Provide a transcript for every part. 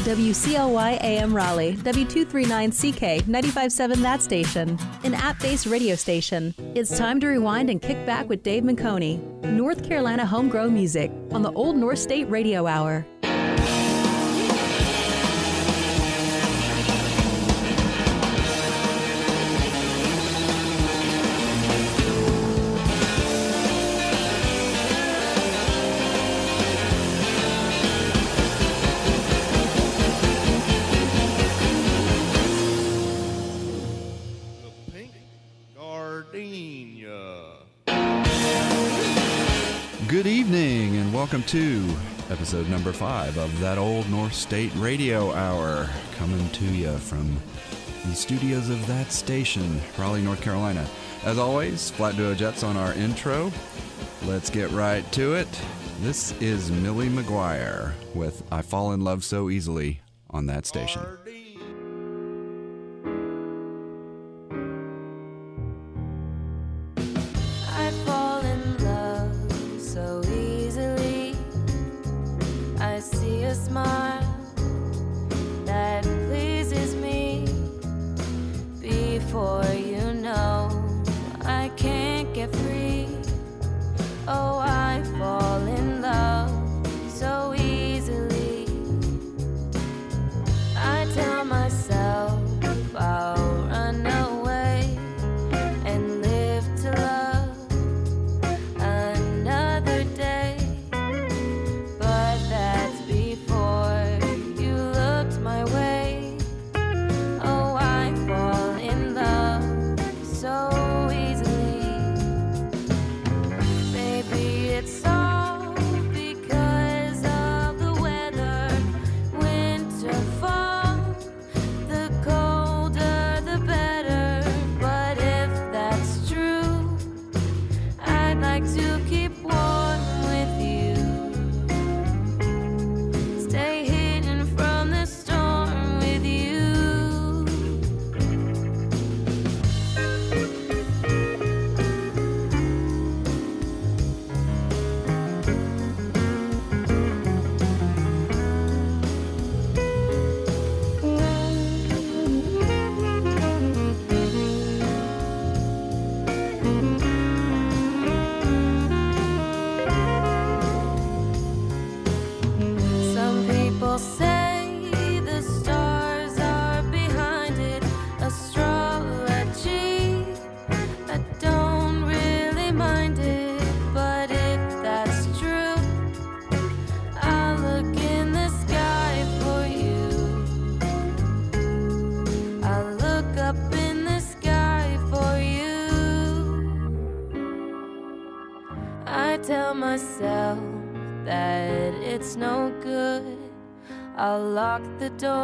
WCLY AM Raleigh, W239CK, 957 that station, an app based radio station. It's time to rewind and kick back with Dave Menconi, North Carolina homegrown music on the Old North State Radio Hour. to episode number five of that old North State Radio Hour, coming to you from the studios of that station, Raleigh, North Carolina. As always, Flat Duo Jets on our intro. Let's get right to it. This is Millie McGuire with I Fall in Love So Easily on that station. lock the door.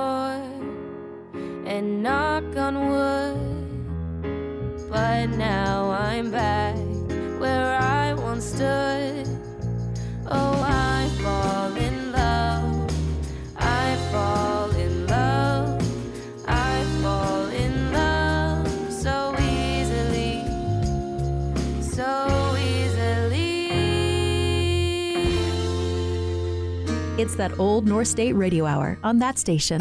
Old North State Radio Hour on that station.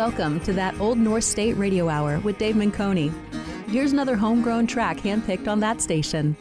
Welcome to that Old North State Radio Hour with Dave Menconi. Here's another homegrown track handpicked on that station.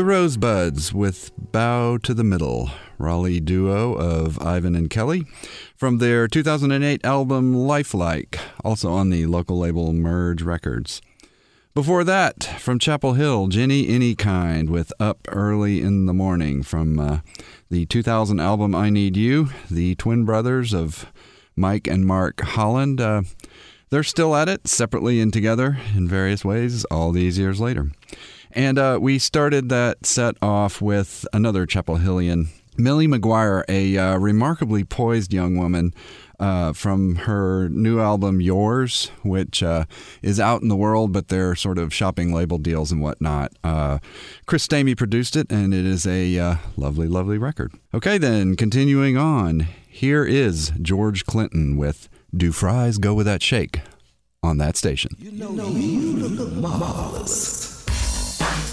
The Rosebuds with Bow to the Middle, Raleigh duo of Ivan and Kelly from their 2008 album Lifelike, also on the local label Merge Records. Before that, from Chapel Hill, Jennyanykind with Up Early in the Morning from uh, the 2000 album I Need You, the twin brothers of Mike and Mark Holland. Uh, they're still at it, separately and together in various ways, all these years later. And uh, we started that set off with another Chapel Hillian, Millie McGuire, a uh, remarkably poised young woman uh, from her new album Yours, which uh, is out in the world, but they're sort of shopping label deals and whatnot. Uh, Chris Stamey produced it, and it is a uh, lovely, lovely record. Okay, then continuing on, here is George Clinton with "Do Fries Go with That Shake" on that station. Oh,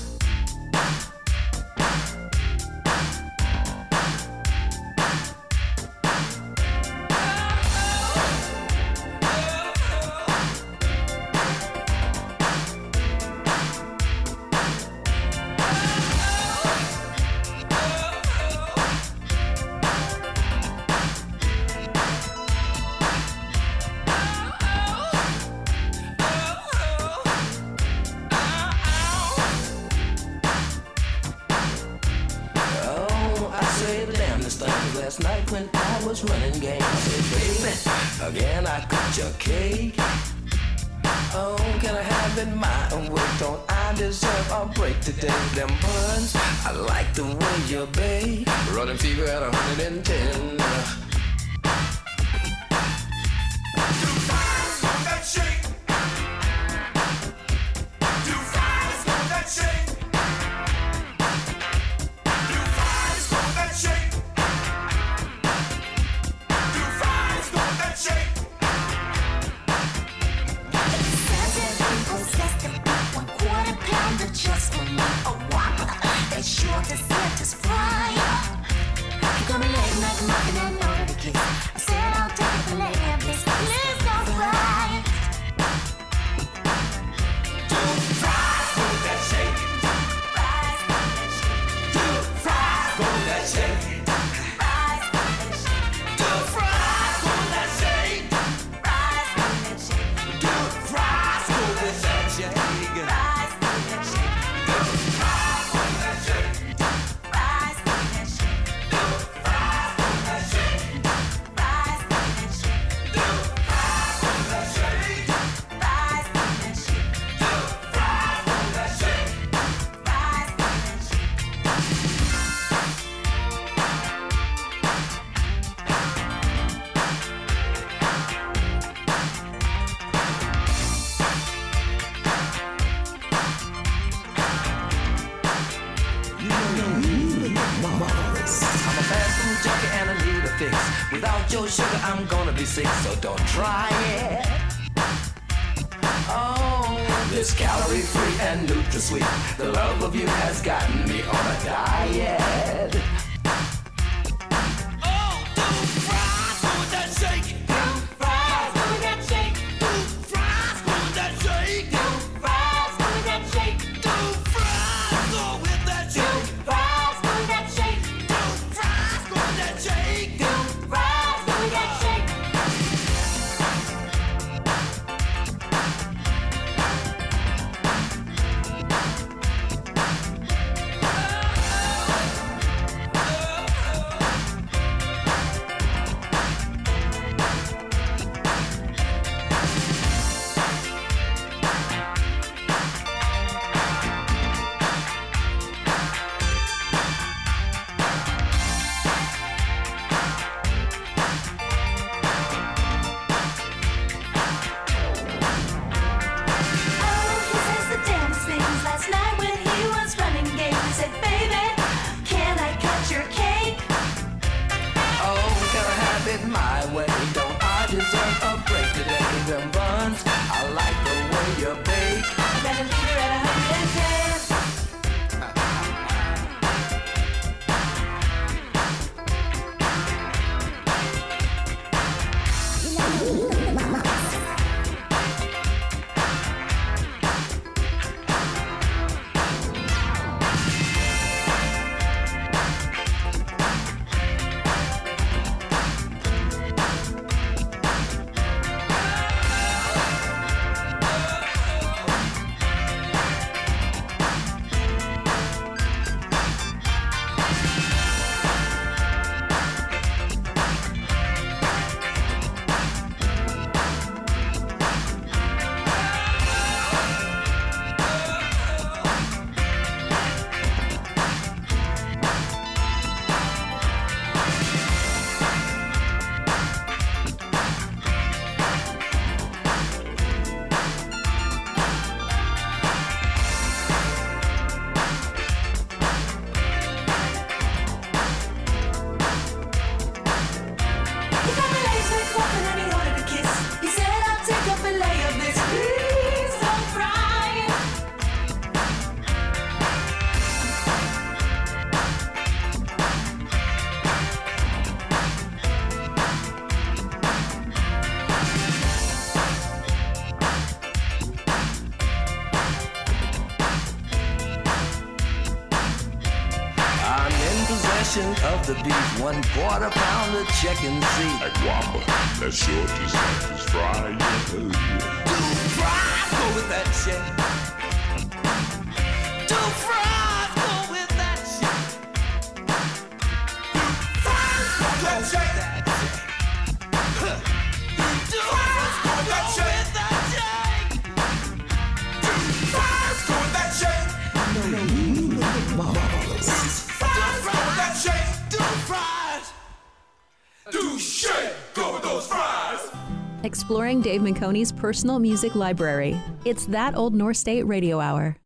mention of the beef. One quarter pound of chicken seat. A guapa, that sure just is fried. Dude, fry, go with that shit. exploring Dave Menconi's personal music library. It's that old North State Radio Hour.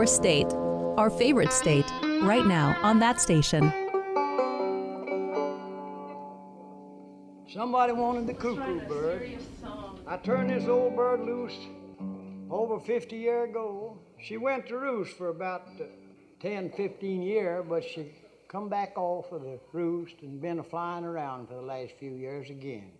your state, our favorite state, right now on that station. Somebody wanted the cuckoo bird. I turned this old bird loose over 50 year ago. She went to roost for about uh, 10, 15 year, but she come back off of the roost and been a flying around for the last few years again.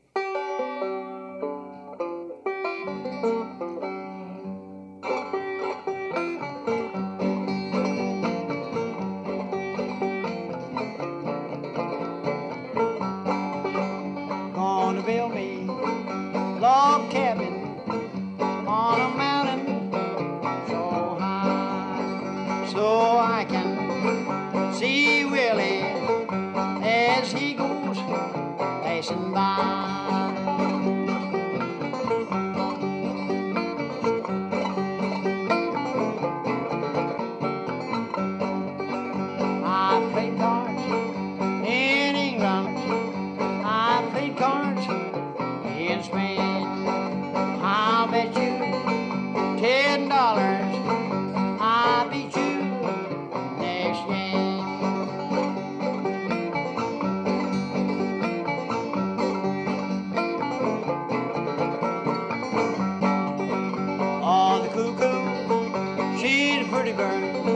pretty.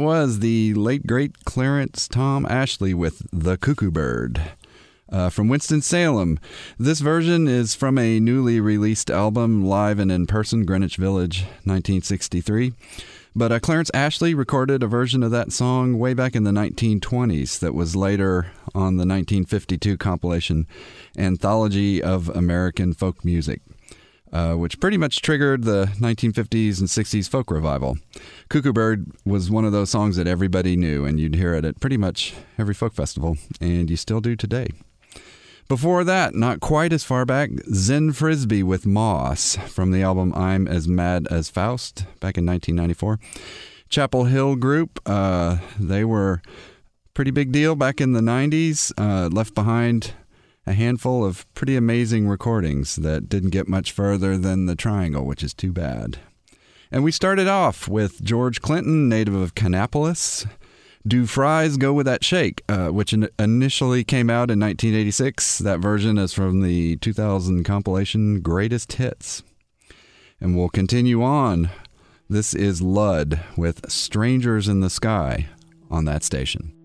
Was the late great Clarence Tom Ashley with The Cuckoo Bird. Uh, from Winston-Salem. This version is from a newly released album, Live and in Person, Greenwich Village, 1963. But uh, Clarence Ashley recorded a version of that song way back in the 1920s that was later on the 1952 compilation Anthology of American Folk Music uh, which pretty much triggered the 1950s and 60s folk revival. Cuckoo Bird was one of those songs that everybody knew, and you'd hear it at pretty much every folk festival, and you still do today. Before that, not quite as far back, Zen Frisbee with Moss from the album I'm as Mad as Faust back in 1994. Chapel Hill Group, uh, they were pretty big deal back in the 90s, uh, left behind a handful of pretty amazing recordings that didn't get much further than the Triangle, which is too bad. And we started off with George Clinton, native of Kannapolis. Do Fries Go With That Shake, uh, which in- initially came out in 1986. That version is from the 2000 compilation Greatest Hits. And we'll continue on. This is Lud with Strangers in the Sky on that station.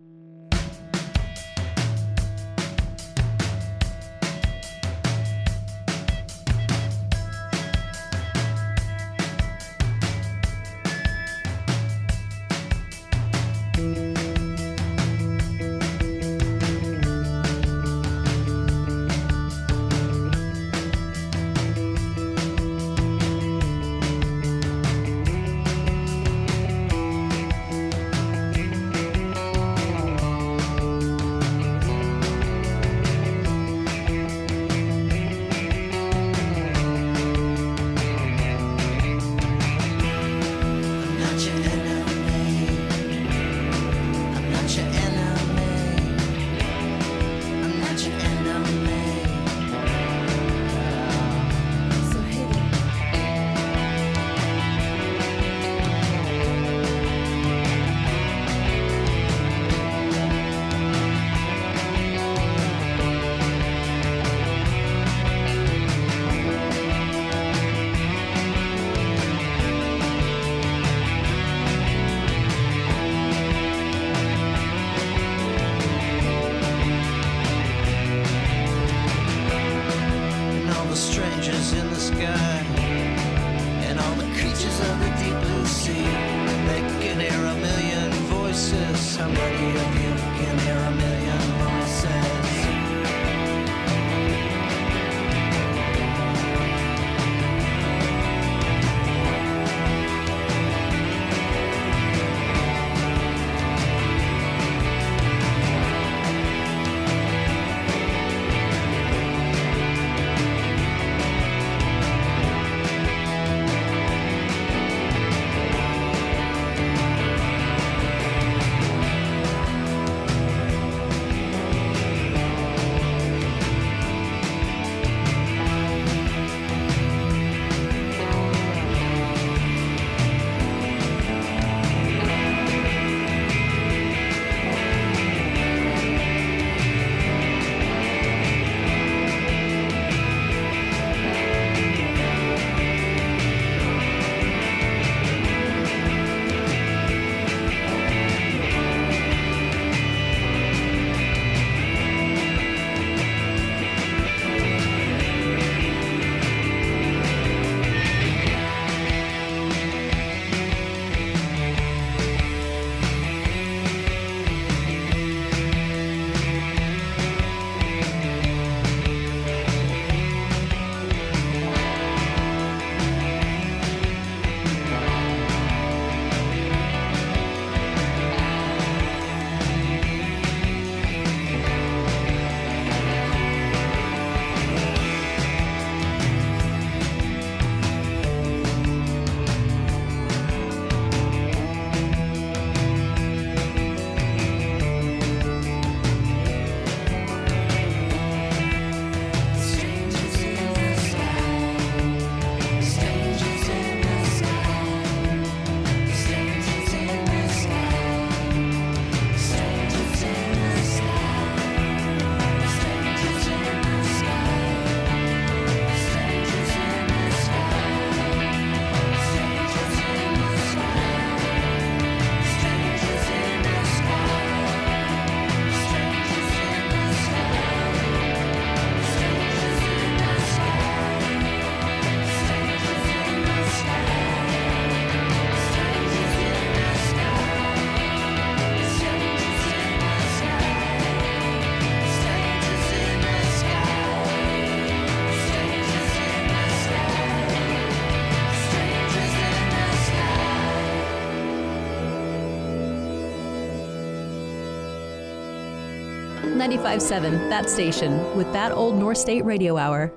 95.7, that station, with that old North State Radio Hour.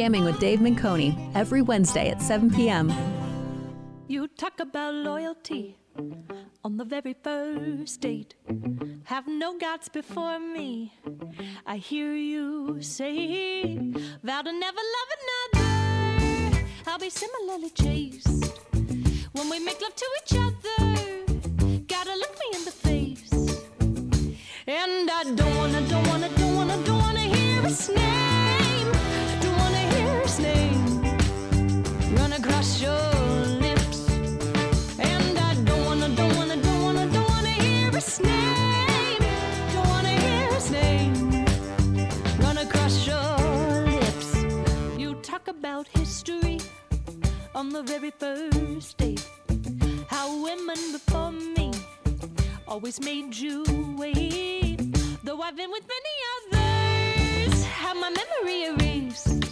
Jamming with Dave Menconi every Wednesday at 7 p.m. You talk about loyalty on the very first date. Have no gods before me. I hear you say, vow to never love another. I'll be similarly chased when we make love to each other. Gotta look me in the face, and I don't wanna, don't wanna, don't wanna, don't wanna hear a snare. about history on the very first day. How women before me always made you wait. Though I've been with many others, have my memory erased.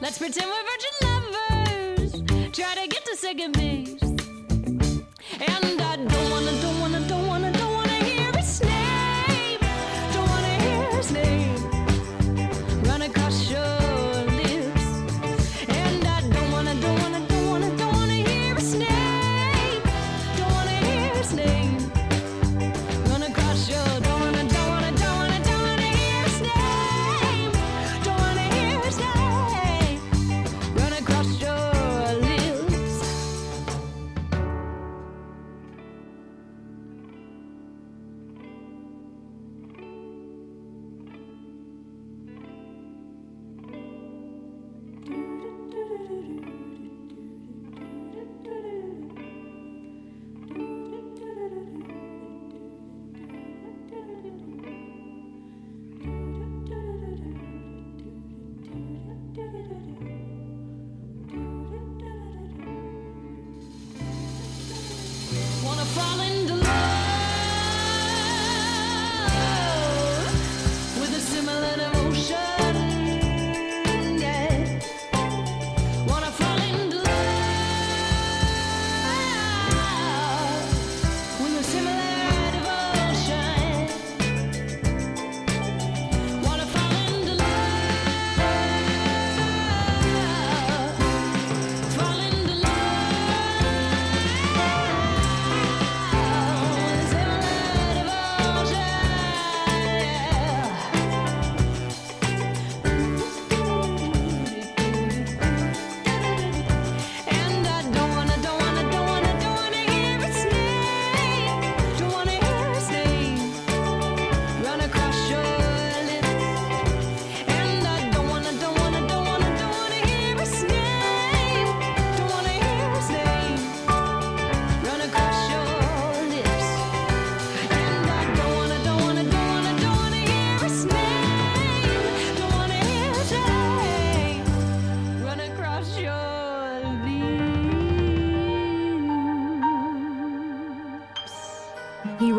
Let's pretend we're virgin lovers, try to get to second base. And I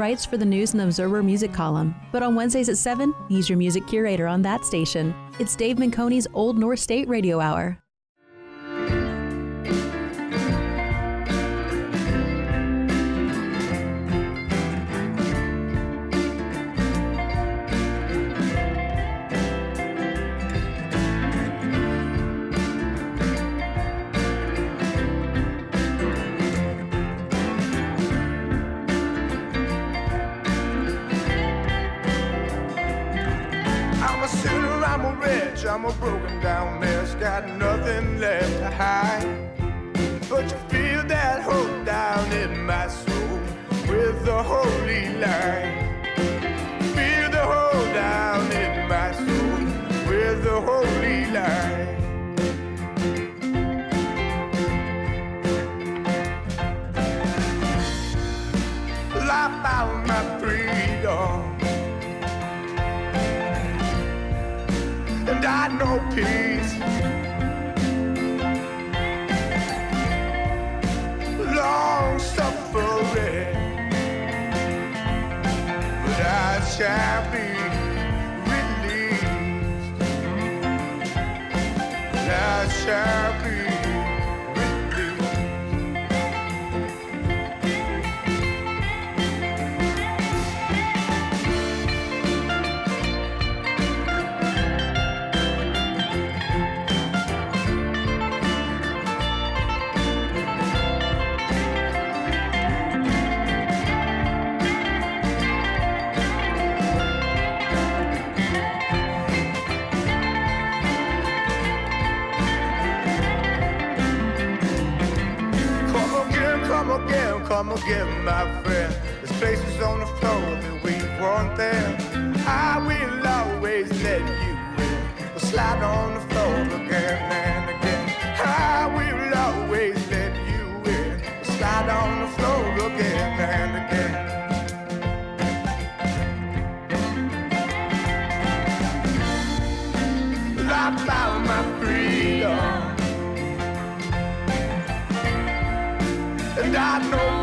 writes for the News and Observer music column, but on Wednesdays at 7, he's your music curator on that station. It's Dave Menconi's Old North State Radio Hour. Shall be released. I shall be come again, my friend. There's places on the floor that we weren't there. I will always let you in. But slide on the floor again and again. I will always let you in. But slide on the floor again and again. Found my freedom. and I know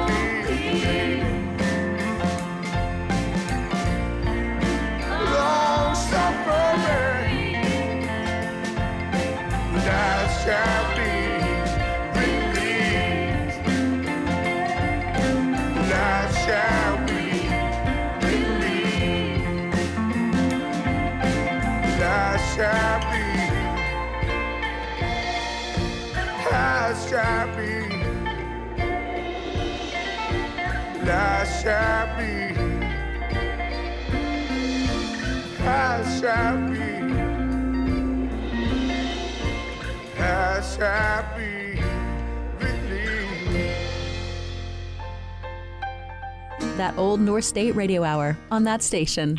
shall be shall be. I shall be. Released. That old North State Radio Hour on that station.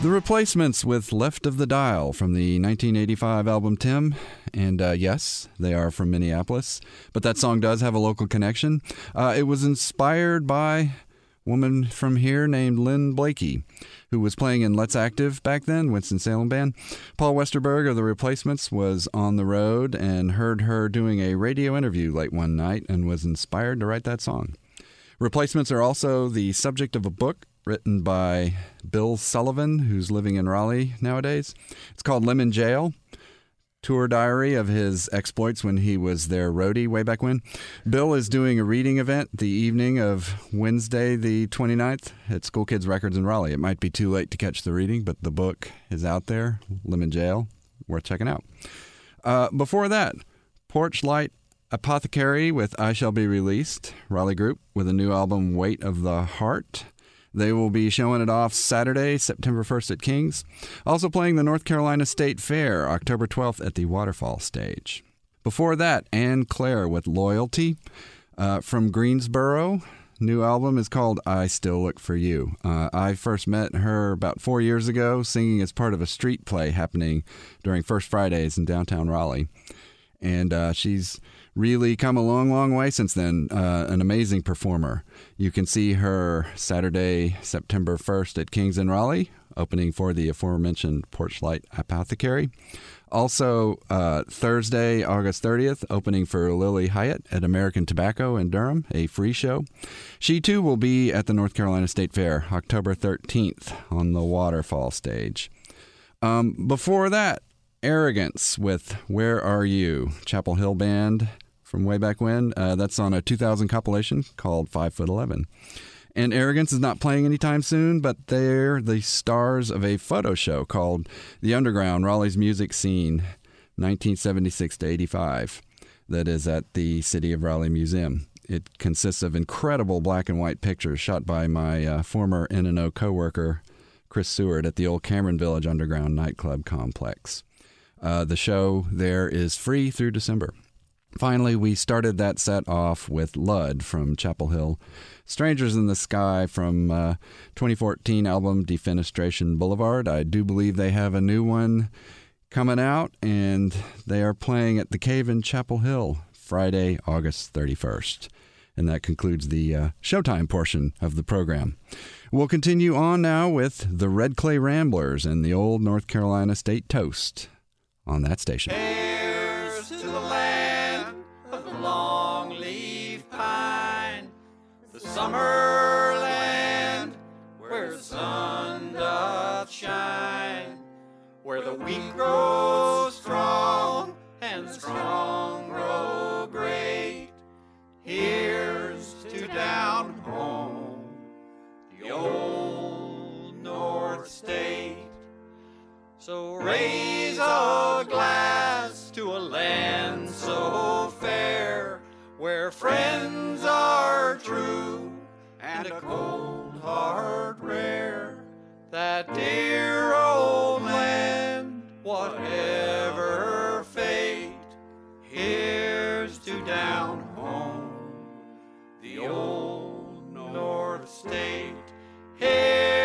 The Replacements with Left of the Dial from the 1985 album Tim. And uh, yes, they are from Minneapolis, but that song does have a local connection. Uh, it was inspired by a woman from here named Lynn Blakey, who was playing in Let's Active back then, Winston-Salem band. Paul Westerberg of The Replacements was on the road and heard her doing a radio interview late one night and was inspired to write that song. Replacements are also the subject of a book written by Bill Sullivan, who's living in Raleigh nowadays. It's called Lemon Jail. Tour diary of his exploits when he was their roadie way back when. Bill is doing a reading event the evening of Wednesday, the 29th, at School Kids Records in Raleigh. It might be too late to catch the reading, but the book is out there Lemon Jail. Worth checking out. Uh, before that, Porch Light Apothecary with I Shall Be Released, Raleigh Group, with a new album, Weight of the Heart. They will be showing it off Saturday, September 1st at King's. Also playing the North Carolina State Fair, October 12th at the Waterfall Stage. Before that, Anne Claire with Loyalty uh, from Greensboro. New album is called I Still Look for You. Uh, I first met her about four years ago, singing as part of a street play happening during First Fridays in downtown Raleigh. And uh, she's really come a long, long way since then. Uh, an amazing performer. You can see her Saturday, September 1st at King's in Raleigh, opening for the aforementioned Porchlight Apothecary. Also, uh, Thursday, August 30th, opening for Lilly Hiatt at American Tobacco in Durham, a free show. She too will be at the North Carolina State Fair, October 13th, on the waterfall stage. Um, before that, Arrogance with Where Are You? Chapel Hill Band from way back when. Uh, that's on a 2000 compilation called 5 Foot 11. And Arrogance is not playing anytime soon, but they're the stars of a photo show called The Underground Raleigh's Music Scene 1976 to 85 that is at the City of Raleigh Museum. It consists of incredible black and white pictures shot by my uh, former N&O coworker Chris Seward at the old Cameron Village Underground nightclub complex. Uh, the show there is free through December. Finally, we started that set off with Lud from Chapel Hill, Strangers in the Sky from uh, 2014 album Defenestration Boulevard. I do believe they have a new one coming out, and they are playing at the Cave in Chapel Hill Friday, August 31st. And that concludes the uh, Showtime portion of the program. We'll continue on now with the Red Clay Ramblers and the Old North Carolina State Toast on that station. Hey. Summerland, where the sun doth shine, where the weak grow strong and the strong grow great. Here's to down home, the old North State. So raise up. a cold hard rare—that dear old land, whatever fate, here's to down home, the old north state. Here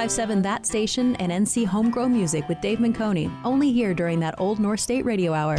1057 That Station and NC Homegrown Music with Dave Menconi, only here during that Old North State Radio Hour.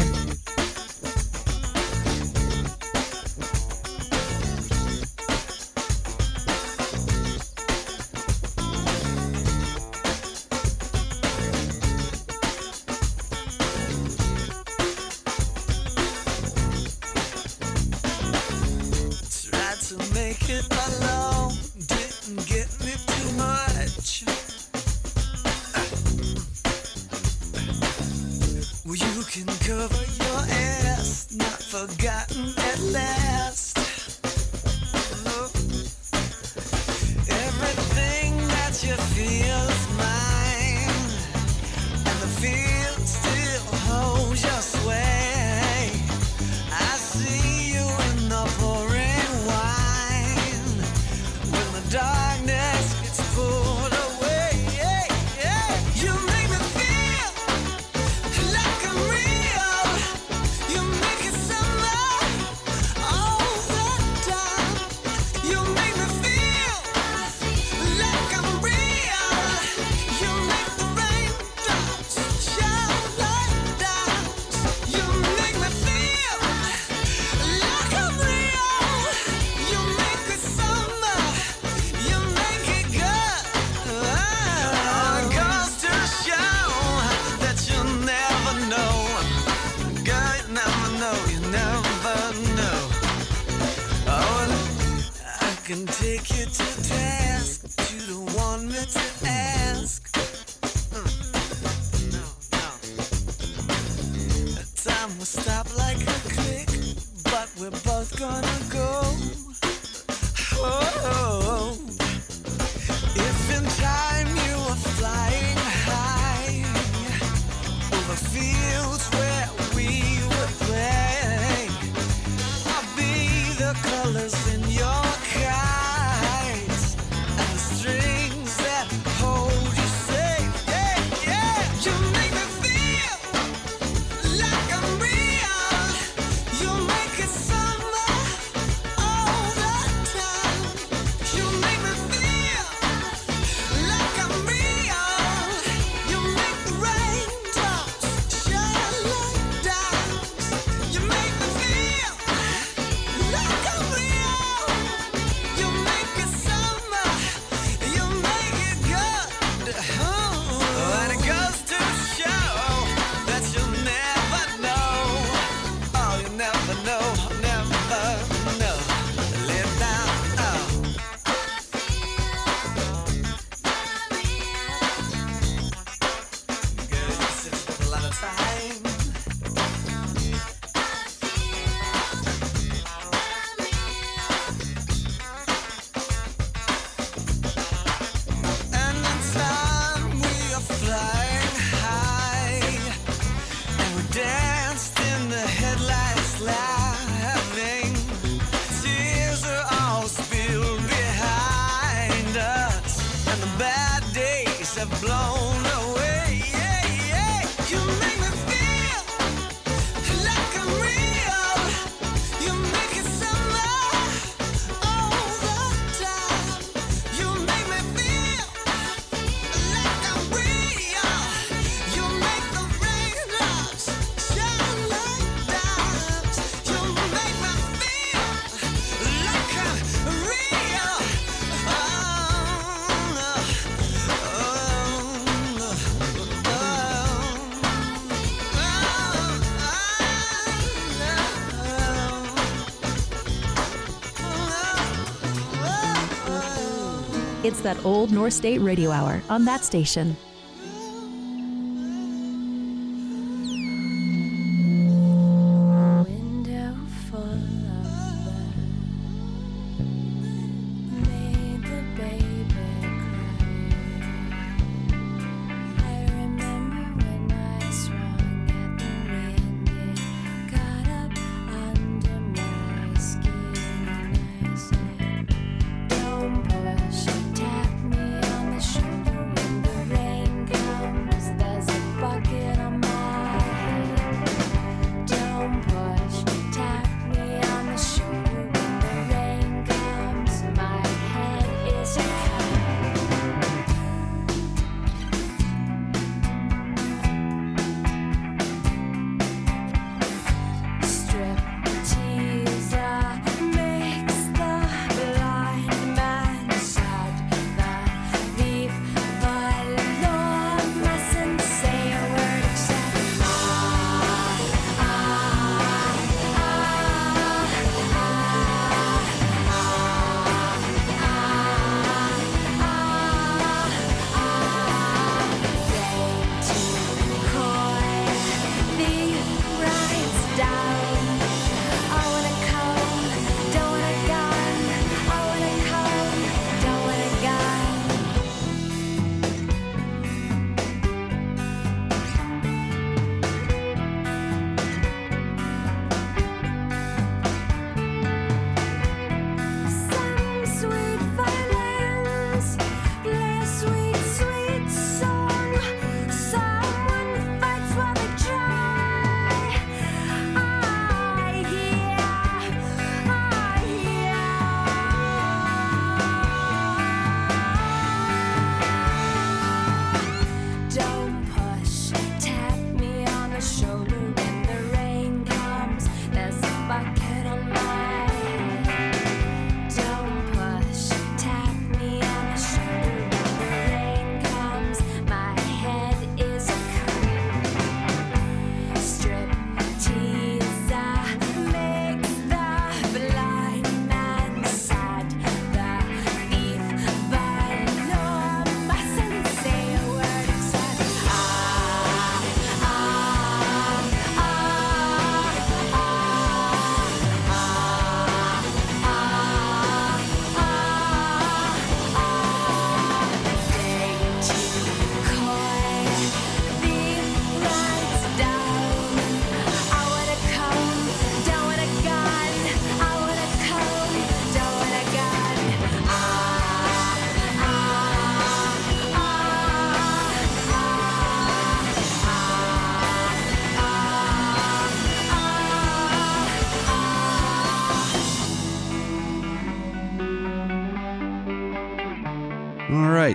fields where we were. It's that old North State Radio Hour on that station.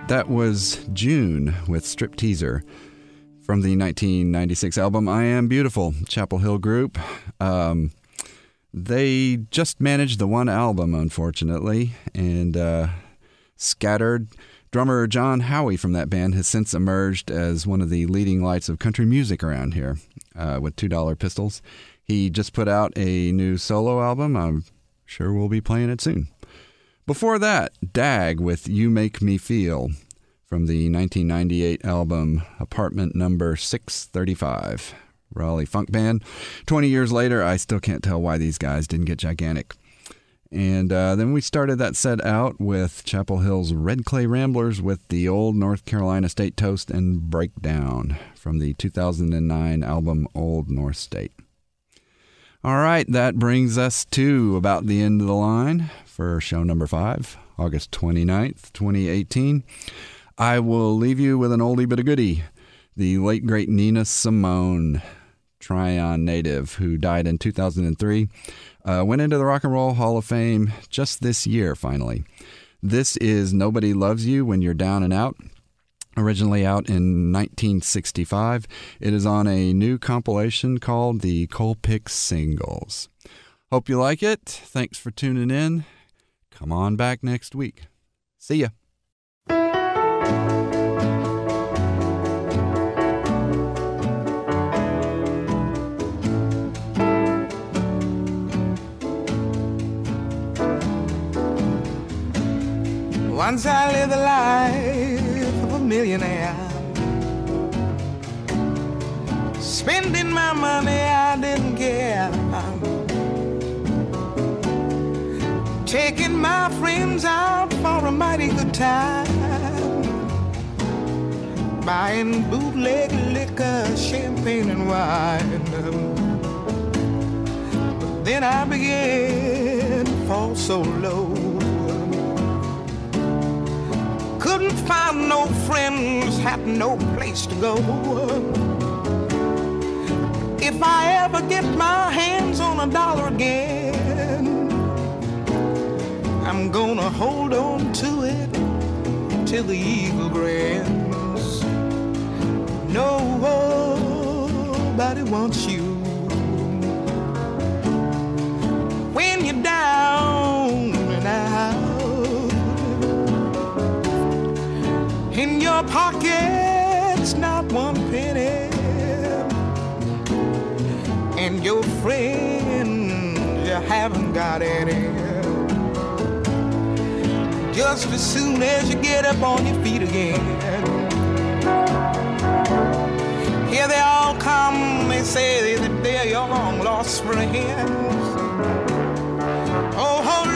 That was June with Strip Teaser from the 1996 album I Am Beautiful, Chapel Hill Group. Um, they just managed the one album, unfortunately, and uh, scattered. Drummer John Howie from that band has since emerged as one of the leading lights of country music around here uh, with $2 Pistols. He just put out a new solo album. I'm sure we'll be playing it soon. Before that, Dag with You Make Me Feel from the 1998 album Apartment Number 635. Raleigh funk band. 20 years later, I still can't tell why these guys didn't get gigantic. And uh, then we started that set out with Chapel Hill's Red Clay Ramblers with the old North Carolina State Toast and Breakdown from the 2009 album Old North State. All right, that brings us to about the end of the line for show number five, August 29th, 2018. I will leave you with an oldie but a goodie. The late great Nina Simone, Tryon native, who died in 2003, uh, went into the Rock and Roll Hall of Fame just this year, finally. This is Nobody Loves You When You're Down and Out. Originally out in 1965, it is on a new compilation called the Colpix Singles. Hope you like it. Thanks for tuning in. Come on back next week. See ya. Once I lived the life a millionaire. Spending my money, I didn't care. Taking my friends out for a mighty good time. Buying bootleg liquor, champagne, and wine. But then I began to fall so low. Couldn't no friends, had no place to go. If I ever get my hands on a dollar again, I'm gonna hold on to it till the eagle grants. Nobody wants you when you're down your pockets, not one penny and your friends you haven't got any. Just as soon as you get up on your feet again, here they all come. They say that they're your long lost friends. Oh,